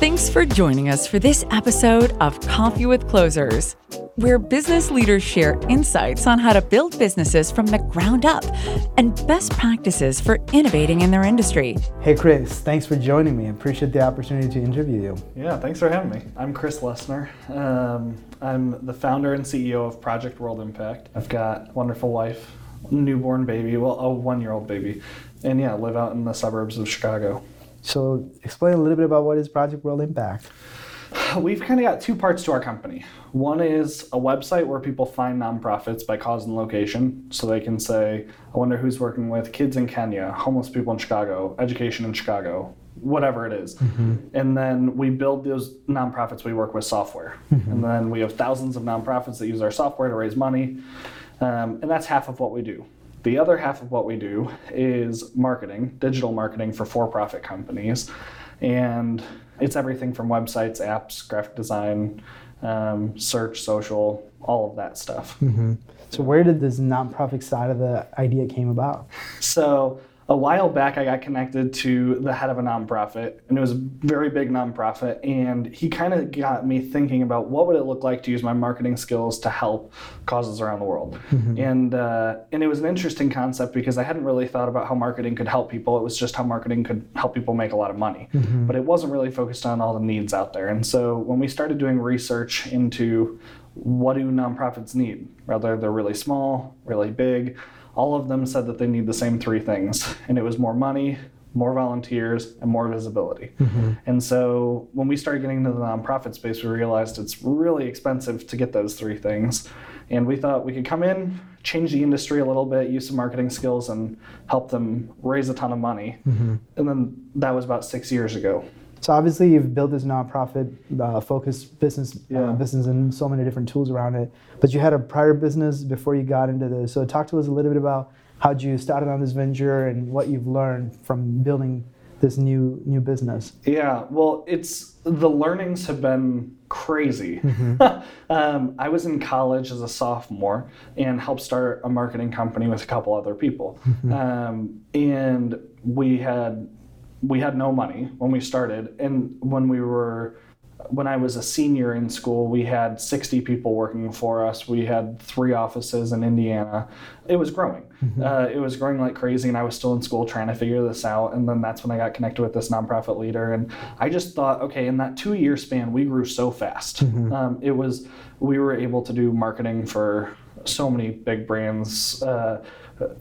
Thanks for joining us for this episode of Coffee with Closers, where business leaders share insights on how to build businesses from the ground up and best practices for innovating in their industry. Hey, Chris, thanks for joining me. I appreciate the opportunity to interview you. Yeah, thanks for having me. I'm Chris Lesner. Um, I'm the founder and CEO of Project World Impact. I've got a wonderful wife, newborn baby, well, a one year old baby, and yeah, live out in the suburbs of Chicago. So, explain a little bit about what is Project World Impact. We've kind of got two parts to our company. One is a website where people find nonprofits by cause and location. So they can say, I wonder who's working with kids in Kenya, homeless people in Chicago, education in Chicago, whatever it is. Mm-hmm. And then we build those nonprofits we work with software. Mm-hmm. And then we have thousands of nonprofits that use our software to raise money. Um, and that's half of what we do. The other half of what we do is marketing, digital marketing for for profit companies. And it's everything from websites, apps, graphic design, um, search, social, all of that stuff. Mm-hmm. So, where did this nonprofit side of the idea came about? So, a while back I got connected to the head of a nonprofit and it was a very big nonprofit and he kind of got me thinking about what would it look like to use my marketing skills to help causes around the world mm-hmm. and uh, and it was an interesting concept because I hadn't really thought about how marketing could help people it was just how marketing could help people make a lot of money mm-hmm. but it wasn't really focused on all the needs out there and so when we started doing research into what do nonprofits need whether they're really small really big all of them said that they need the same three things, and it was more money, more volunteers, and more visibility. Mm-hmm. And so when we started getting into the nonprofit space, we realized it's really expensive to get those three things. And we thought we could come in, change the industry a little bit, use some marketing skills, and help them raise a ton of money. Mm-hmm. And then that was about six years ago. So obviously you've built this nonprofit uh, focused business, uh, yeah. uh, business and so many different tools around it. But you had a prior business before you got into this. So talk to us a little bit about how you started on this venture and what you've learned from building this new new business. Yeah, well, it's the learnings have been crazy. Mm-hmm. um, I was in college as a sophomore and helped start a marketing company with a couple other people, mm-hmm. um, and we had we had no money when we started, and when we were when I was a senior in school, we had 60 people working for us. We had three offices in Indiana. It was growing. Mm-hmm. Uh, it was growing like crazy, and I was still in school trying to figure this out. And then that's when I got connected with this nonprofit leader. And I just thought, okay, in that two year span, we grew so fast. Mm-hmm. Um, it was, we were able to do marketing for so many big brands. Uh,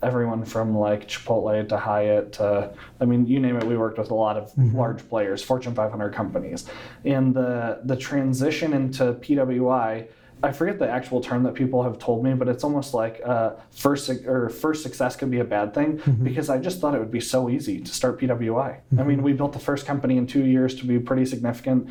everyone from like Chipotle to Hyatt to, I mean, you name it, we worked with a lot of mm-hmm. large players, Fortune 500 companies. And the, the transition into PWI, I forget the actual term that people have told me, but it's almost like uh, first or first success could be a bad thing mm-hmm. because I just thought it would be so easy to start PWI. Mm-hmm. I mean, we built the first company in two years to be pretty significant,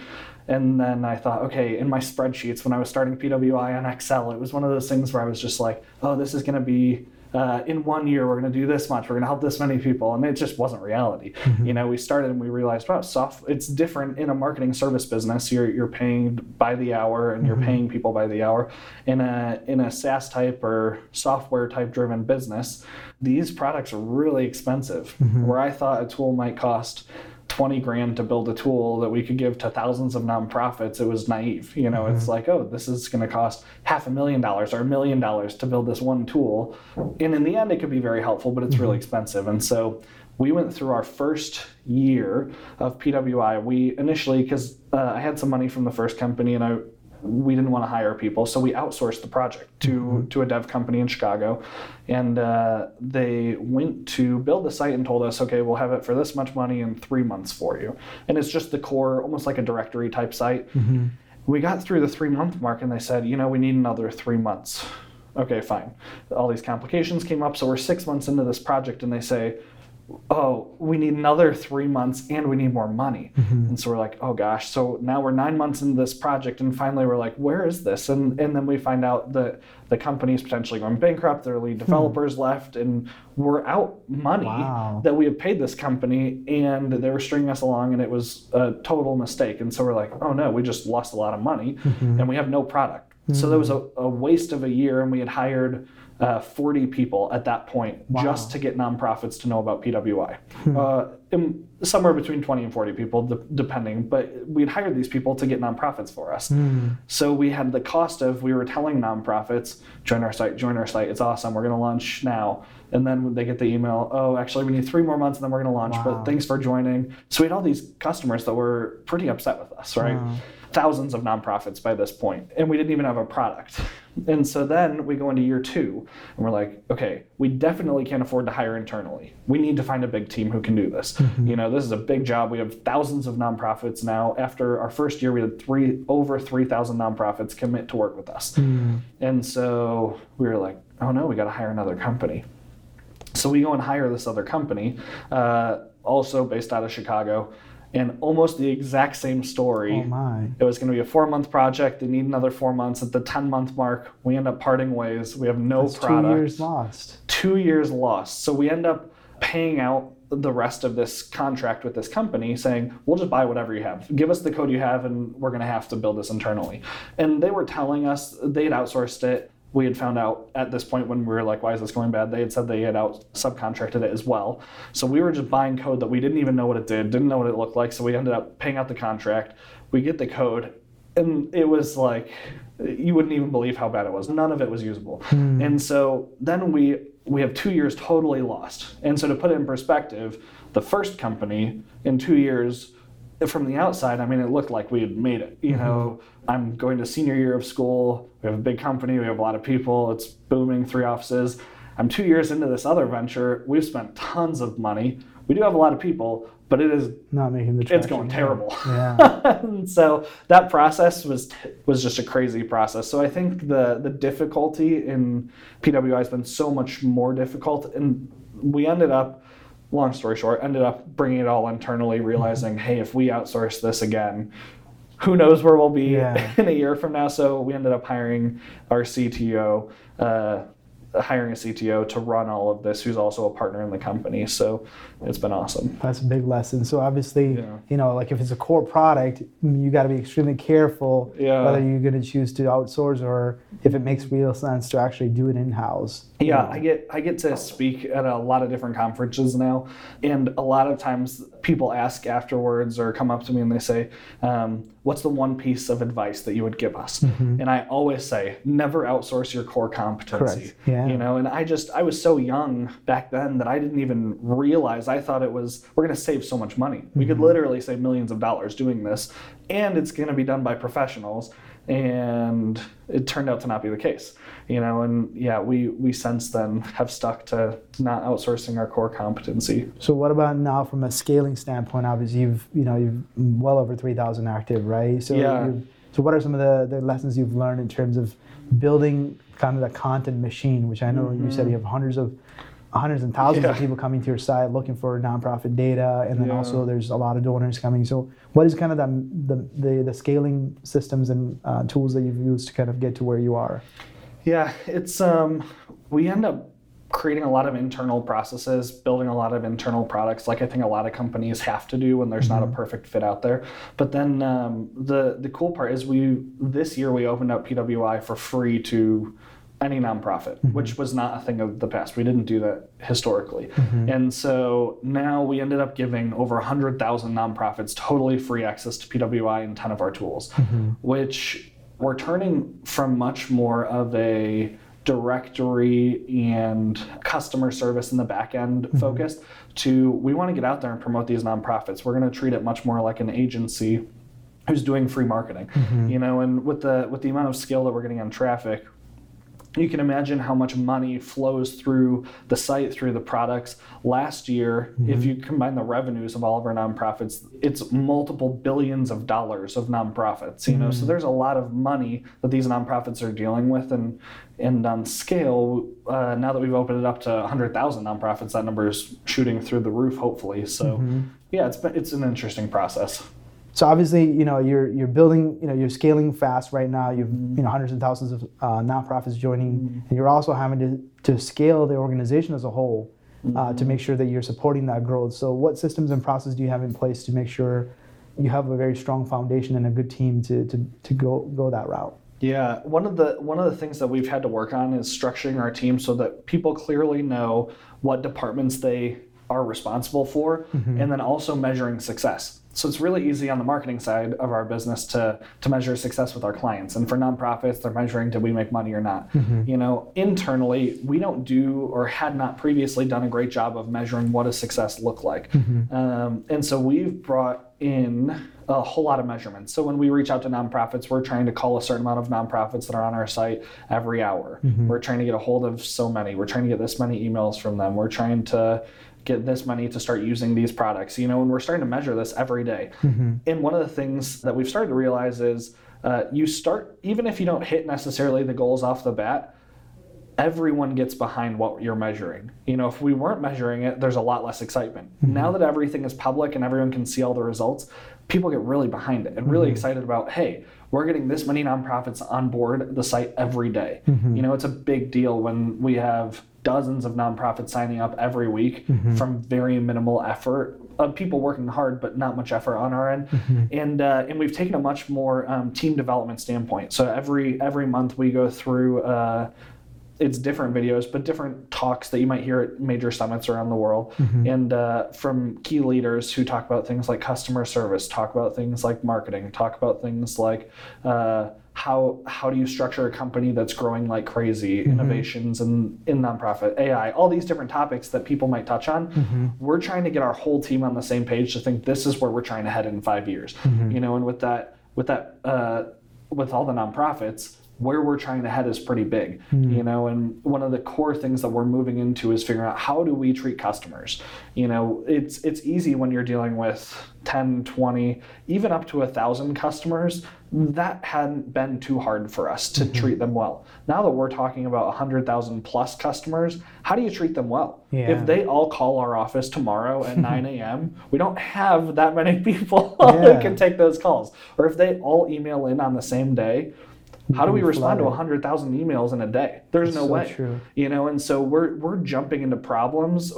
and then I thought, okay, in my spreadsheets when I was starting PWI on Excel, it was one of those things where I was just like, oh, this is going to be uh, in one year we're going to do this much we're going to help this many people and it just wasn't reality mm-hmm. you know we started and we realized wow soft it's different in a marketing service business you're you're paying by the hour and you're mm-hmm. paying people by the hour in a in a SaaS type or software type driven business these products are really expensive mm-hmm. where I thought a tool might cost 20 grand to build a tool that we could give to thousands of nonprofits, it was naive. You know, mm-hmm. it's like, oh, this is going to cost half a million dollars or a million dollars to build this one tool. And in the end, it could be very helpful, but it's mm-hmm. really expensive. And so we went through our first year of PWI. We initially, because uh, I had some money from the first company and I we didn't want to hire people, so we outsourced the project to mm-hmm. to a dev company in Chicago, and uh, they went to build the site and told us, okay, we'll have it for this much money in three months for you, and it's just the core, almost like a directory type site. Mm-hmm. We got through the three month mark, and they said, you know, we need another three months. Okay, fine. All these complications came up, so we're six months into this project, and they say oh, we need another three months and we need more money. Mm-hmm. And so we're like, oh gosh. So now we're nine months into this project and finally we're like, where is this? And and then we find out that the company's potentially going bankrupt, their lead hmm. developers hmm. left, and we're out money wow. that we have paid this company and they were stringing us along and it was a total mistake. And so we're like, oh no, we just lost a lot of money mm-hmm. and we have no product. So there was a, a waste of a year and we had hired uh, 40 people at that point wow. just to get nonprofits to know about PWI. Hmm. Uh, somewhere between 20 and 40 people de- depending but we'd hired these people to get nonprofits for us Mm. so we had the cost of we were telling nonprofits join our site join our site it's awesome we're going to launch now and then they get the email oh actually we need three more months and then we're going to launch Wow. but thanks for joining so we had all these customers that were pretty upset with us right Wow. Thousands of nonprofits by this point and we didn't even have a product. And so then we go into year two and we're like okay we definitely can't afford to hire internally. We need to find a big team who can do this. You know this is a big job. We have thousands of nonprofits now. After our first year we had three over 3000 nonprofits commit to work with us. Mm. and so we were like oh no we got to hire another company. So we go and hire this other company, uh, also based out of Chicago, and almost the exact same story. Oh my. It was going to be a four month project. They need another four months. At the 10 month mark, we end up parting ways. We have no That's two years lost. Two years lost. So we end up paying out the rest of this contract with this company saying, we'll just buy whatever you have. Give us the code you have, and we're going to have to build this internally. And they were telling us they'd outsourced it. We had found out at this point when we were like, why is this going bad? They had said they had out subcontracted it as well. So we were just buying code that we didn't even know what it did, didn't know what it looked like. So we ended up paying out the contract. We get the code, and it was like you wouldn't even believe how bad it was. None of it was usable. Hmm. And so then we we have two years totally lost. And so to put it in perspective, the first company in two years from the outside, I mean, it looked like we had made it. You mm-hmm. know, I'm going to senior year of school. We have a big company. We have a lot of people. It's booming, three offices. I'm two years into this other venture. We've spent tons of money. We do have a lot of people, but it is Not making the it's going terrible. Yeah. so that process was was just a crazy process. So I think the the difficulty in PWI has been so much more difficult, and we ended up, long story short, ended up bringing it all internally, realizing, hey, if we outsource this again. Who knows where we'll be Yeah. in a year from now? So we ended up hiring our CTO, uh, hiring a CTO to run all of this, who's also a partner in the company. So it's been awesome. That's a big lesson. So obviously, Yeah. you know, like if it's a core product, you got to be extremely careful Yeah. whether you're going to choose to outsource or if it makes real sense to actually do it in house. Yeah, I get I get to speak at a lot of different conferences now, and a lot of times people ask afterwards or come up to me and they say, um, "What's the one piece of advice that you would give us?" And I always say, "Never outsource your core competency." Correct. Yeah. You know, and I just I was so young back then that I didn't even realize. I thought it was we're going to save so much money. We could mm-hmm. literally save millions of dollars doing this, and it's going to be done by professionals. And it turned out to not be the case, you know. And yeah, we we since then have stuck to not outsourcing our core competency. So what about now from a scaling standpoint? Obviously, you've you know you've well over three thousand active, right? So Yeah. so what are some of the, the lessons you've learned in terms of building kind of the content machine? Which I know you said mm-hmm. you have hundreds of hundreds and thousands of Mm-hmm. People coming to your site looking for nonprofit data, and then Yeah. also there's a lot of donors coming. So what is kind of the the, the, the scaling systems and uh, tools that you've used to kind of get to where you are? Yeah, it's um we end up creating a lot of internal processes, building a lot of internal products, like I think a lot of companies have to do when there's not a perfect fit out there. But then um, the the cool part is we this year we opened up PWI for free to any nonprofit, mm-hmm. which was not a thing of the past. We didn't do that historically. Mm-hmm. And so now we ended up giving over 100,000 nonprofits totally free access to PWI and 10 of our tools, mm-hmm. which we're turning from much more of a directory and customer service in the back end focused to we want to get out there and promote these nonprofits. We're going to treat it much more like an agency who's doing free marketing. You know, and with the with the amount of scale that we're getting on traffic, you can imagine how much money flows through the site through the products. Last year if mm-hmm. you combine the revenues of all of our nonprofits it's multiple billions of dollars of nonprofits you know? So mm-hmm. there's a lot of money that these nonprofits are dealing with and and on scale uh, now that we've opened it up to 100000 nonprofits that number is shooting through the roof hopefully. So mm-hmm. yeah it's been, it's an interesting process So obviously, you know, you're you're building, you know, you're scaling fast right now. You've you know hundreds and thousands of uh, nonprofits joining, and you're also having to to scale the organization as a whole uh, to make sure that you're supporting that growth. So what systems and process do you have in place to make sure you have a very strong foundation and a good team to to, to go go that route? Yeah, one of the one of the things that we've had to work on is structuring our team so that people clearly know what departments they are responsible for, and then also measuring success. So it's really easy on the marketing side of our business to to measure success with our clients. And for nonprofits, they're measuring did we make money or not. Mm-hmm. You know, internally, we don't do or had not previously done a great job of measuring what does success look like. Mm-hmm. Um, and so we've brought in a whole lot of measurements. So when we reach out to nonprofits, we're trying to call a certain amount of nonprofits that are on our site every hour. Mm-hmm. We're trying to get a hold of so many. We're trying to get this many emails from them. We're trying to get this money to start using these products. You know and we're starting to measure this every day. Mm-hmm. and one of the things that we've started to realize is uh, you start even if you don't hit necessarily the goals off the bat everyone gets behind what you're measuring. You know if we weren't measuring it there's a lot less excitement. Mm-hmm. Now that everything is public and everyone can see all the results people get really behind it and really mm-hmm. excited about hey we're getting this many nonprofits on board the site every day. you know it's a big deal when we have dozens of nonprofits signing up every week from very minimal effort. Of people working hard but not much effort on our end. And uh, and we've taken a much more um, team development standpoint. So every every month we go through uh, it's different videos, but different talks that you might hear at major summits around the world, and uh, from key leaders who talk about things like customer service, talk about things like marketing, talk about things like uh, how how do you structure a company that's growing like crazy, innovations and in, nonprofit, AI, all these different topics that people might touch on. We're trying to get our whole team on the same page to think this is where we're trying to head in five years. You know, and with that with that uh, with all the nonprofits where we're trying to head is pretty big hmm. you know and one of the core things that we're moving into is figuring out how do we treat customers. You know it's it's easy when you're dealing with 10 20 even up to a thousand customers. That hadn't been too hard for us to mm-hmm. treat them well. Now that we're talking about 100000 plus customers how do you treat them well? Yeah. if they all call our office tomorrow at 9 a.m we don't have that many people. Yeah. who can take those calls. Or if they all email in on the same day how do we respond to flooded. 100,000 emails in a day? There's no so way. true. You know, and so we're we're jumping into problems.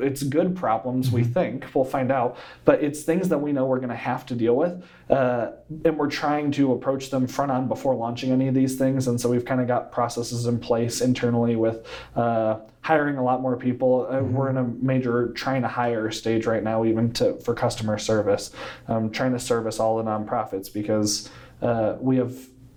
It's good problems, we Mm-hmm. think. We'll find out, but it's things that we know we're going to have to deal with, uh, and we're trying to approach them front on before launching any of these things. And so we've kind of got processes in place internally with uh, hiring a lot more people. Uh, Mm-hmm. We're in a major trying to hire stage right now, even to for customer service, um, trying to service all the nonprofits because uh, we have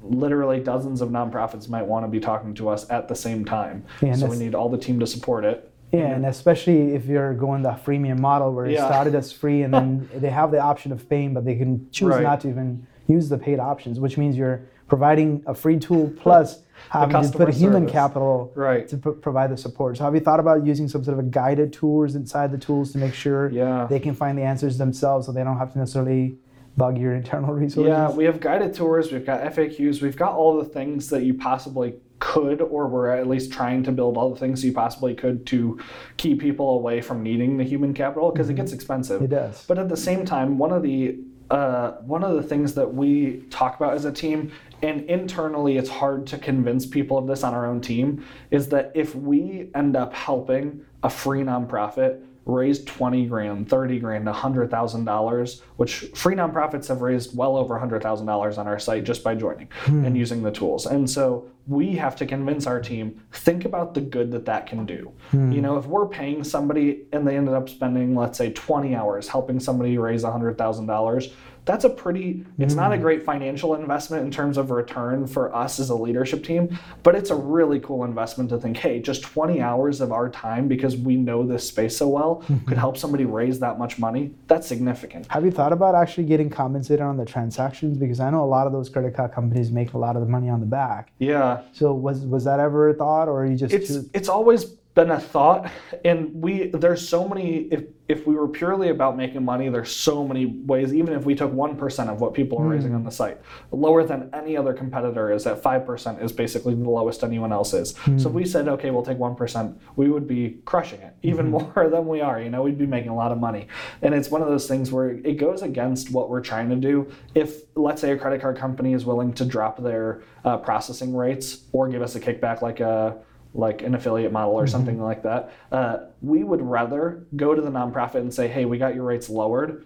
literally dozens of nonprofits might want to be talking to us at the same time. Yeah, and so we need all the team to support it. Yeah, and especially if you're going the freemium model where it Yeah. started as free and then they have the option of paying, but they can choose Right. not to even use the paid options, which means you're providing a free tool plus having to put a human service. capital Right. to pro- provide the support. So have you thought about using some sort of a guided tours inside the tools to make sure Yeah. they can find the answers themselves so they don't have to necessarily bug your internal resources? Yeah, we have guided tours, we've got FAQs, we've got all the things that you possibly could, or we're at least trying to build all the things you possibly could to keep people away from needing the human capital because it gets expensive. It does. But at the same time, one of the uh, one of the things that we talk about as a team, and internally it's hard to convince people of this on our own team, is that if we end up helping a free nonprofit raise 20 grand, 30 grand, $100,000, which free nonprofits have raised well over $100,000 on our site just by joining hmm. and using the tools. And so we have to convince our team think about the good that that can do. Hmm. You know, if we're paying somebody and they ended up spending, let's say, 20 hours helping somebody raise $100,000, that's a pretty, it's not a mm. great financial investment in terms of return for us as a leadership team, but it's a really cool investment to think, hey, just 20 hours of our time because we know this space so well mm-hmm. could help somebody raise that much money. That's significant. Have you thought about actually getting compensated on the transactions? Because I know a lot of those credit card companies make a lot of the money on the back. Yeah. So was was that ever a thought, or are you just it's too- it's always been a thought and we there's so many if if we were purely about making money there's so many ways even if we took 1% of what people are raising hmm. on the site lower than any other competitor is at 5% is basically the lowest anyone else is. So if hmm. we said okay we'll take 1% we would be crushing it even hmm. more than we are you know we'd be making a lot of money. And it's one of those things where it goes against what we're trying to do. If let's say a credit card company is willing to drop their uh, processing rates or give us a kickback like a like an affiliate model or mm-hmm. something like that. Uh, we would rather go to the nonprofit and say, hey, we got your rates lowered.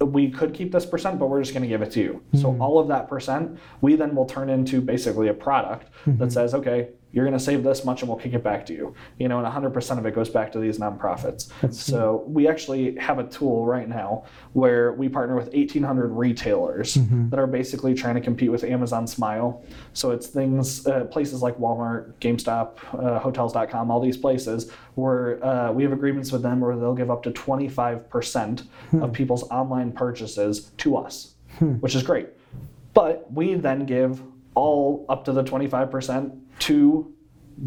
We could keep this percent, but we're just going to give it to you. So mm-hmm. all of that percent, we then will turn into basically a product that mm-hmm. says, okay, you're going to save this much and we'll kick it back to you. You know, and 100% of it goes back to these nonprofits. That's so we actually have a tool right now where we partner with 1,800 retailers mm-hmm. that are basically trying to compete with Amazon Smile. So it's things, uh, places like Walmart, GameStop, uh, Hotels.com, all these places where uh, we have agreements with them where they'll give up to 25% hmm. of people's online purchases to us, hmm. which is great. But we then give all up to the 25% to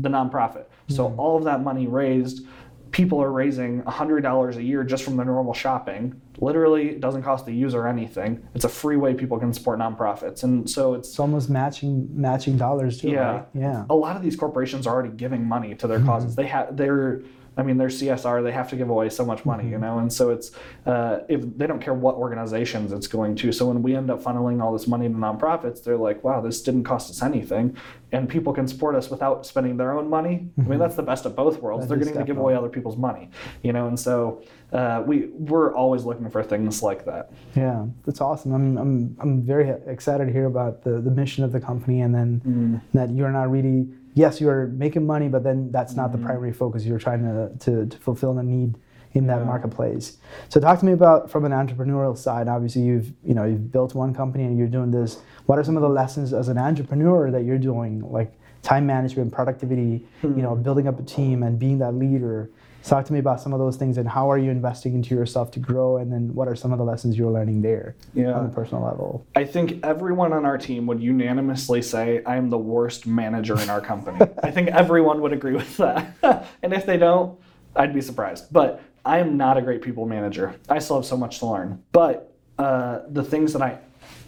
the nonprofit. So mm-hmm. all of that money raised, people are raising $100 a year just from the normal shopping. Literally, it doesn't cost the user anything. It's a free way people can support nonprofits. And so it's, it's almost matching matching dollars too, yeah. Right? Yeah. A lot of these corporations are already giving money to their mm-hmm. causes. They have they're I mean, their CSR, they have to give away so much money, mm-hmm. you know, and so it's uh, if they don't care what organizations it's going to. So when we end up funneling all this money to nonprofits, they're like, "Wow, this didn't cost us anything," and people can support us without spending their own money. Mm-hmm. I mean, mm-hmm. that's the best of both worlds. That they're getting to give away other people's money, you know, and so uh, we we're always looking for things like that. Yeah, that's awesome. I'm I'm I'm very excited to hear about the the mission of the company, and then mm. that you're not really yes, you're making money, but then that's not mm-hmm. the primary focus. You're trying to, to, to fulfill the need in that yeah. marketplace. So talk to me about from an entrepreneurial side. Obviously, you've you know you've built one company and you're doing this. What are some of the lessons as an entrepreneur that you're doing, like time management, productivity, you know, hmm. building up a team and being that leader? Talk to me about some of those things and how are you investing into yourself to grow, and then what are some of the lessons you're learning there yeah. on a personal level? I think everyone on our team would unanimously say I am the worst manager in our company. I think everyone would agree with that. and if they don't, I'd be surprised. But I am not a great people manager. I still have so much to learn. But uh, the things that I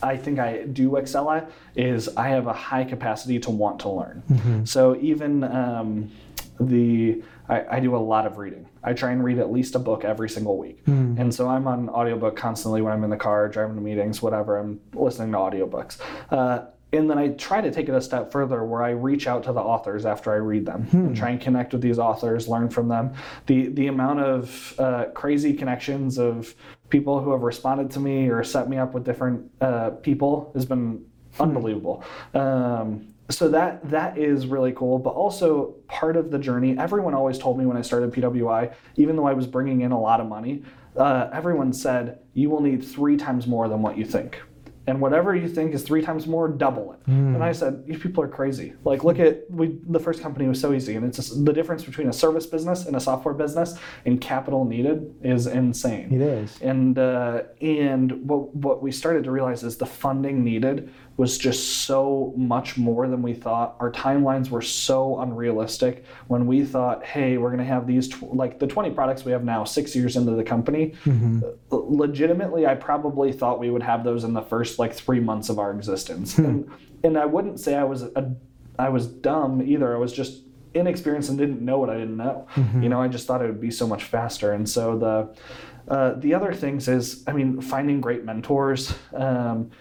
I think I do excel at is I have a high capacity to want to learn. Mm-hmm. So even um, the I, I, do a lot of reading. I try and read at least a book every single week. Mm. And so I'm on audiobook constantly when I'm in the car, driving to meetings, whatever, I'm listening to audiobooks. Uh, and then I try to take it a step further where I reach out to the authors after I read them hmm. and try and connect with these authors, learn from them. The the amount of uh, crazy connections of people who have responded to me or set me up with different uh, people has been hmm. unbelievable. Um, so that that is really cool but also part of the journey everyone always told me when i started pwi even though i was bringing in a lot of money uh, everyone said you will need three times more than what you think and whatever you think is three times more, double it. Mm. And I said, you people are crazy. Like, look at we. The first company was so easy, and it's just, the difference between a service business and a software business and capital needed is insane. It is. And uh, and what what we started to realize is the funding needed was just so much more than we thought. Our timelines were so unrealistic. When we thought, hey, we're going to have these, tw- like the 20 products we have now, six years into the company, mm-hmm. legitimately, I probably thought we would have those in the first like three months of our existence. Hmm. And, and I wouldn't say I was a, I was dumb either. I was just inexperienced and didn't know what I didn't know. Mm-hmm. You know, I just thought it would be so much faster. And so the, uh, the other things is, I mean, finding great mentors. Um,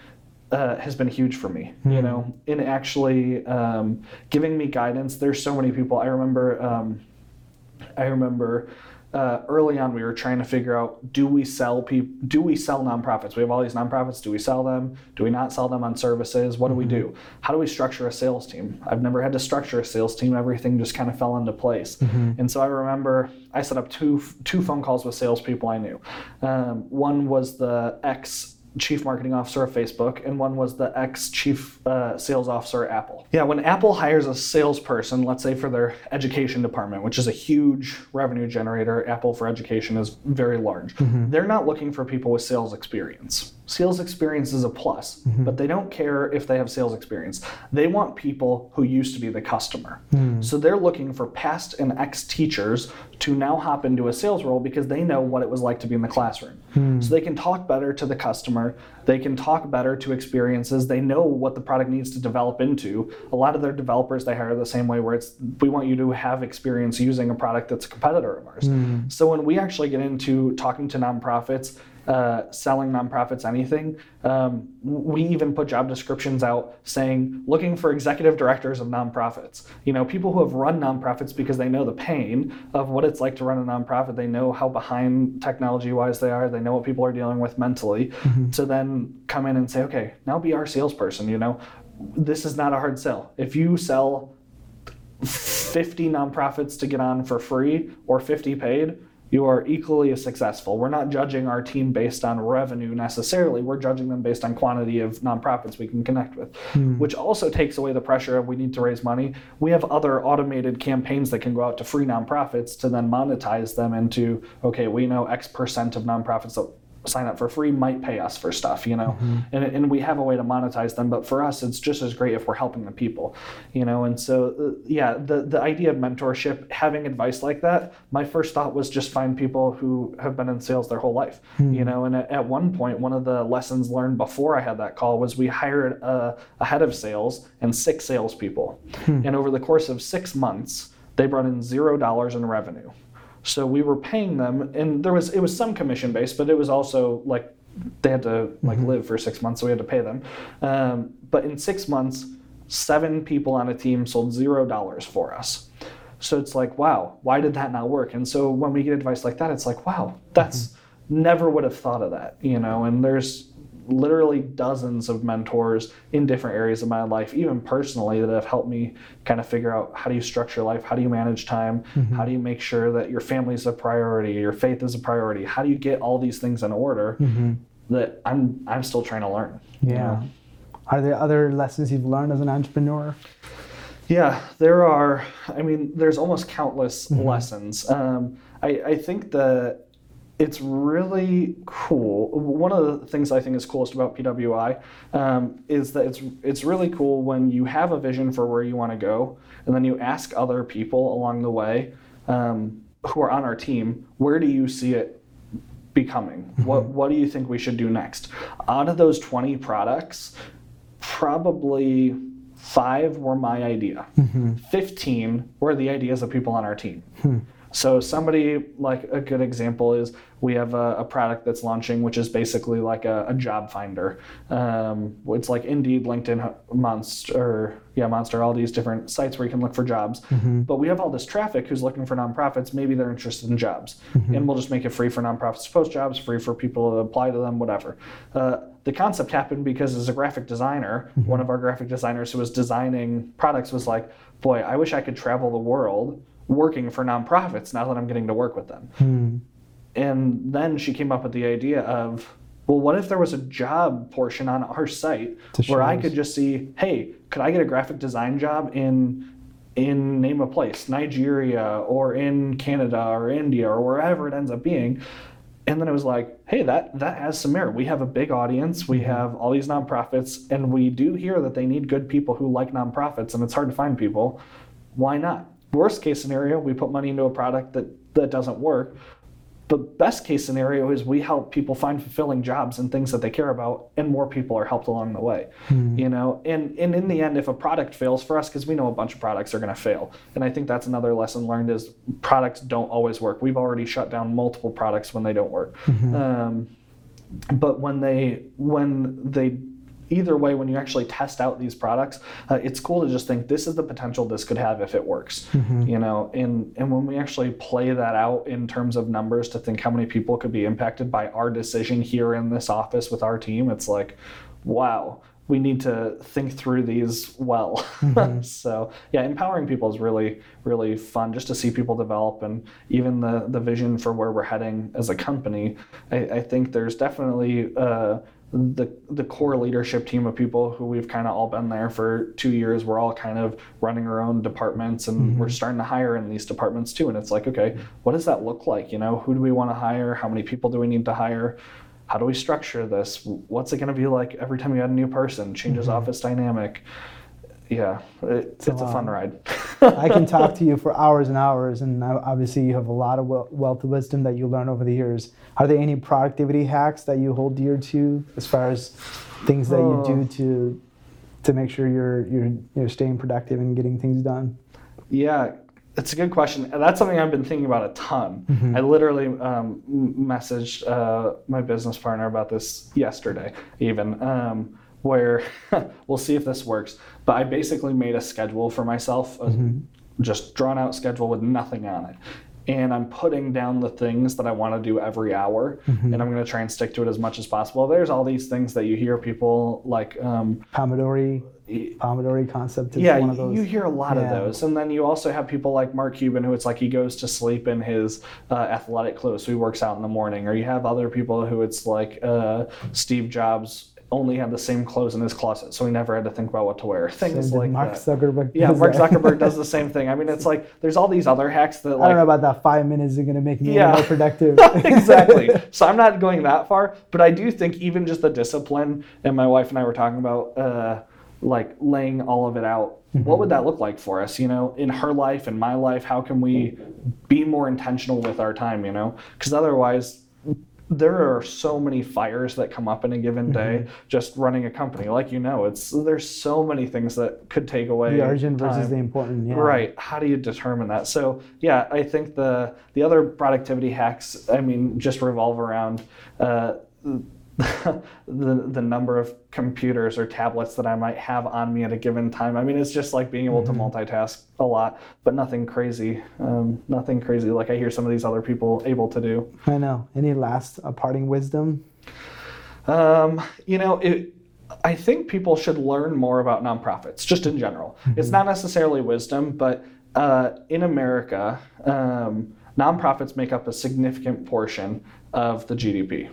uh, has been huge for me, mm-hmm. you hmm. know, in actually um, giving me guidance. There's so many people. I remember, um, I remember uh, early on we were trying to figure out do we sell people do we sell nonprofits we have all these nonprofits do we sell them do we not sell them on services what do we do mm-hmm. how do we structure a sales team i've never had to structure a sales team everything just kind of fell into place mm-hmm. and so i remember i set up two two phone calls with salespeople i knew um, one was the ex chief marketing officer of Facebook, and one was the ex chief uh, sales officer at Apple. Yeah, when Apple hires a salesperson, let's say for their education department, which is a huge revenue generator, Apple for education is very large, mm-hmm. they're not looking for people with sales experience. Sales experience is a plus, mm-hmm. but they don't care if they have sales experience. They want people who used to be the customer. Mm. So they're looking for past and ex teachers to now hop into a sales role because they know what it was like to be in the classroom. Mm. So they can talk better to the customer, they can talk better to experiences, they know what the product needs to develop into. A lot of their developers they hire the same way where it's we want you to have experience using a product that's a competitor of ours. Mm. So when we actually get into talking to nonprofits, uh, selling nonprofits anything. Um, we even put job descriptions out saying looking for executive directors of nonprofits. You know, people who have run nonprofits because they know the pain of what it's like to run a nonprofit. They know how behind technology wise they are. They know what people are dealing with mentally. Mm-hmm. To then come in and say, okay, now be our salesperson. You know, this is not a hard sell. If you sell 50 nonprofits to get on for free or 50 paid, you are equally as successful. We're not judging our team based on revenue necessarily. We're judging them based on quantity of nonprofits we can connect with, hmm. which also takes away the pressure of we need to raise money. We have other automated campaigns that can go out to free nonprofits to then monetize them into okay, we know X percent of nonprofits that sign up for free might pay us for stuff, you know, mm-hmm. and, and we have a way to monetize them. But for us, it's just as great if we're helping the people, you know. And so, uh, yeah, the the idea of mentorship, having advice like that, my first thought was just find people who have been in sales their whole life, mm-hmm. you know. And at, at, one point, one of the lessons learned before I had that call was we hired a, a head of sales and six salespeople, mm-hmm. and over the course of six months, they brought in zero dollars in revenue. So we were paying them, and there was it was some commission based, but it was also like they had to like mm-hmm. live for six months, so we had to pay them. Um, but in six months, seven people on a team sold zero dollars for us. So it's like, wow, why did that not work? And so when we get advice like that, it's like, wow, that's mm-hmm. never would have thought of that, you know. And there's literally dozens of mentors in different areas of my life, even personally, that have helped me kind of figure out how do you structure life, how do you manage time, mm-hmm. how do you make sure that your family is a priority, your faith is a priority, how do you get all these things in order mm-hmm. that I'm I'm still trying to learn. Yeah. You know? Are there other lessons you've learned as an entrepreneur? Yeah, there are. I mean, there's almost countless mm-hmm. lessons. Um, I, I think that it's really cool. One of the things I think is coolest about PWI um, is that it's it's really cool when you have a vision for where you want to go, and then you ask other people along the way um, who are on our team, where do you see it becoming? Mm-hmm. What what do you think we should do next? Out of those twenty products, probably five were my idea. Mm-hmm. Fifteen were the ideas of people on our team. Hmm. So somebody like a good example is we have a, a product that's launching, which is basically like a, a job finder. Um, it's like Indeed, LinkedIn, Monster, yeah, Monster, all these different sites where you can look for jobs. Mm-hmm. But we have all this traffic who's looking for nonprofits. Maybe they're interested in jobs, mm-hmm. and we'll just make it free for nonprofits to post jobs, free for people to apply to them, whatever. Uh, the concept happened because as a graphic designer, mm-hmm. one of our graphic designers who was designing products was like, "Boy, I wish I could travel the world." Working for nonprofits now that I'm getting to work with them. Hmm. And then she came up with the idea of, well, what if there was a job portion on our site where I could just see, hey, could I get a graphic design job in in name a place, Nigeria or in Canada or India or wherever it ends up being. And then it was like, hey, that that has some merit. We have a big audience. We mm-hmm. have all these nonprofits, and we do hear that they need good people who like nonprofits, and it's hard to find people. Why not? Worst case scenario, we put money into a product that, that doesn't work. But best case scenario is we help people find fulfilling jobs and things that they care about, and more people are helped along the way. Mm. You know, and and in the end, if a product fails for us, because we know a bunch of products are going to fail, and I think that's another lesson learned is products don't always work. We've already shut down multiple products when they don't work. Mm-hmm. Um, but when they when they either way, when you actually test out these products, uh, it's cool to just think this is the potential this could have if it works. Mm-hmm. You know, and and when we actually play that out in terms of numbers to think how many people could be impacted by our decision here in this office with our team, it's like, wow. We need to think through these well. Mm-hmm. so yeah, empowering people is really, really fun just to see people develop and even the the vision for where we're heading as a company. I, I think there's definitely uh, the the core leadership team of people who we've kind of all been there for two years. We're all kind of running our own departments, and mm-hmm. we're starting to hire in these departments too. And it's like, okay, what does that look like? You know, who do we want to hire? How many people do we need to hire? How do we structure this? What's it going to be like every time you add a new person? Changes mm-hmm. office dynamic yeah, it, it's, it's a fun ride. I can talk to you for hours and hours, and obviously you have a lot of wealth of wisdom that you learn over the years. Are there any productivity hacks that you hold dear to, as far as things that you do oh. to to make sure you're you're you're staying productive and getting things done? Yeah, it's a good question. That's something I've been thinking about a ton. Mm-hmm. I literally um, messaged uh, my business partner about this yesterday, even. Um, where we'll see if this works. But I basically made a schedule for myself, a mm-hmm. just drawn out schedule with nothing on it. and I'm putting down the things that I want to do every hour, and I'm going to try and stick to it as much as possible. There's all these things that you hear people like. Um, Pomodoro. Pomodoro concept is yeah, one of those. you hear a lot of those, and then you also have people like Mark Cuban, who it's like he goes to sleep in his uh, athletic clothes, so he works out in the morning, or you have other people who it's like uh, Steve Jobs only had the same clothes in his closet, so he never had to think about what to wear. Things Same like. Mark that. Zuckerberg. Yeah, Mark. Zuckerberg does the same thing. I mean, it's like there's all these other hacks that I don't know about that. Five minutes is going to make me Yeah. more productive. exactly. So I'm not going that far, but I do think even just the discipline, and my wife and I were talking about uh, like laying all of it out. What would that look like for us? You know, in her life, in my life, how can we be more intentional with our time? You know, because otherwise. There are so many fires that come up in a given day just running a company. Like you know, it's there's so many things that could take away the urgent versus the important. Yeah. Right. How do you determine that? So yeah, I think the the other productivity hacks, I mean, just revolve around uh, the the number of computers or tablets that I might have on me at a given time. I mean, it's just like being able to multitask a lot, but nothing crazy. Um, nothing crazy like I hear some of these other people able to do. I know. Any last uh, parting wisdom? Um, you know, it, I think people should learn more about nonprofits, just in general. It's not necessarily wisdom, but uh, in America, um, nonprofits make up a significant portion of the GDP,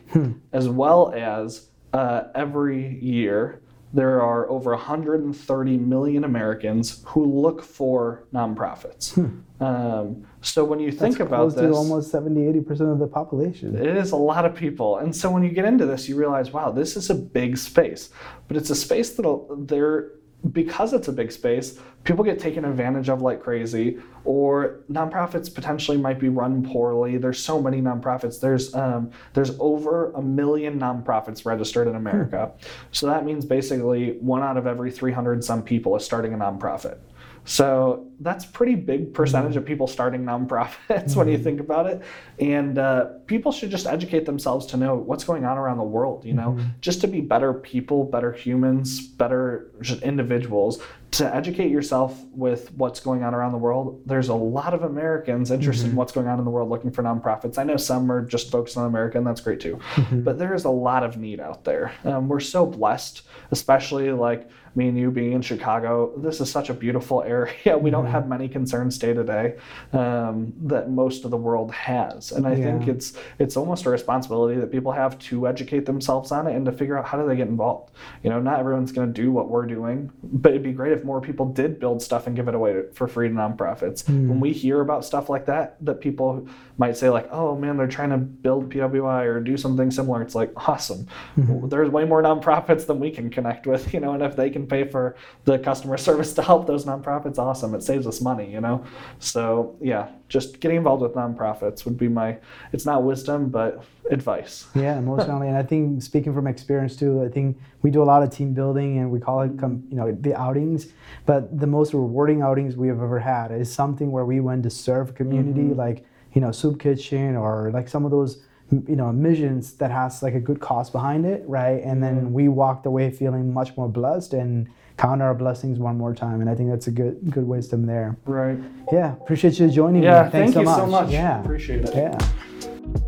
as well as uh, every year there are over 130 million Americans who look for nonprofits. Um, so when you think That's about close this, to almost 70, 80% of the population. it is a lot of people. And so when you get into this, you realize, wow, this is a big space. But it's a space that'll there because it's a big space, people get taken advantage of like crazy, or nonprofits potentially might be run poorly. There's so many nonprofits. There's um, there's over a million nonprofits registered in America. So that means basically one out of every 300 some people is starting a nonprofit. So that's pretty big percentage of people starting nonprofits when you think about it. And uh, people should just educate themselves to know what's going on around the world, you know, just to be better people, better humans, better just individuals. To educate yourself with what's going on around the world, there's a lot of Americans interested in what's going on in the world looking for nonprofits. I know some are just focused on America, and that's great too. But there is a lot of need out there. Um, we're so blessed, especially like me and you being in Chicago, this is such a beautiful area. We don't have many concerns day to day um, that most of the world has, and I think it's it's almost a responsibility that people have to educate themselves on it and to figure out how do they get involved. You know, not everyone's going to do what we're doing, but it'd be great if more people did build stuff and give it away for free to nonprofits. When we hmm. hear about stuff like that, that people might say like, "Oh man, they're trying to build PWI or do something similar," it's like awesome. Hmm. There's way more nonprofits than we can connect with, you know, and if they can pay for the customer service to help those nonprofits, awesome. It saves us money, you know. So yeah, just getting involved with nonprofits would be my. It's not wisdom, but advice. Yeah, emotionally, and I think speaking from experience too, I think we do a lot of team building, and we call it, com- you know, the outings. But the most rewarding outings we have ever had is something where we went to serve community, Mm-hmm. like you know, soup kitchen or like some of those, you know, missions that has like a good cause behind it, right? And then we walked away feeling much more blessed and count our blessings one more time. And I think that's a good good wisdom there. Right. Yeah, appreciate you joining Yeah. me. Thanks thank you so so much. much. Yeah, Appreciate it. yeah.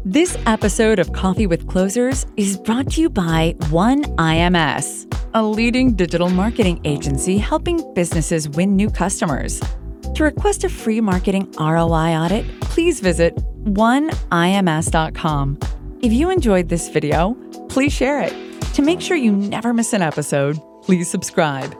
This episode of Coffee with Closers is brought to you by One IMS, a leading digital marketing agency helping businesses win new customers. To request a free marketing ROI audit, please visit oneims.com. If you enjoyed this video, please share it. To make sure you never miss an episode, please subscribe.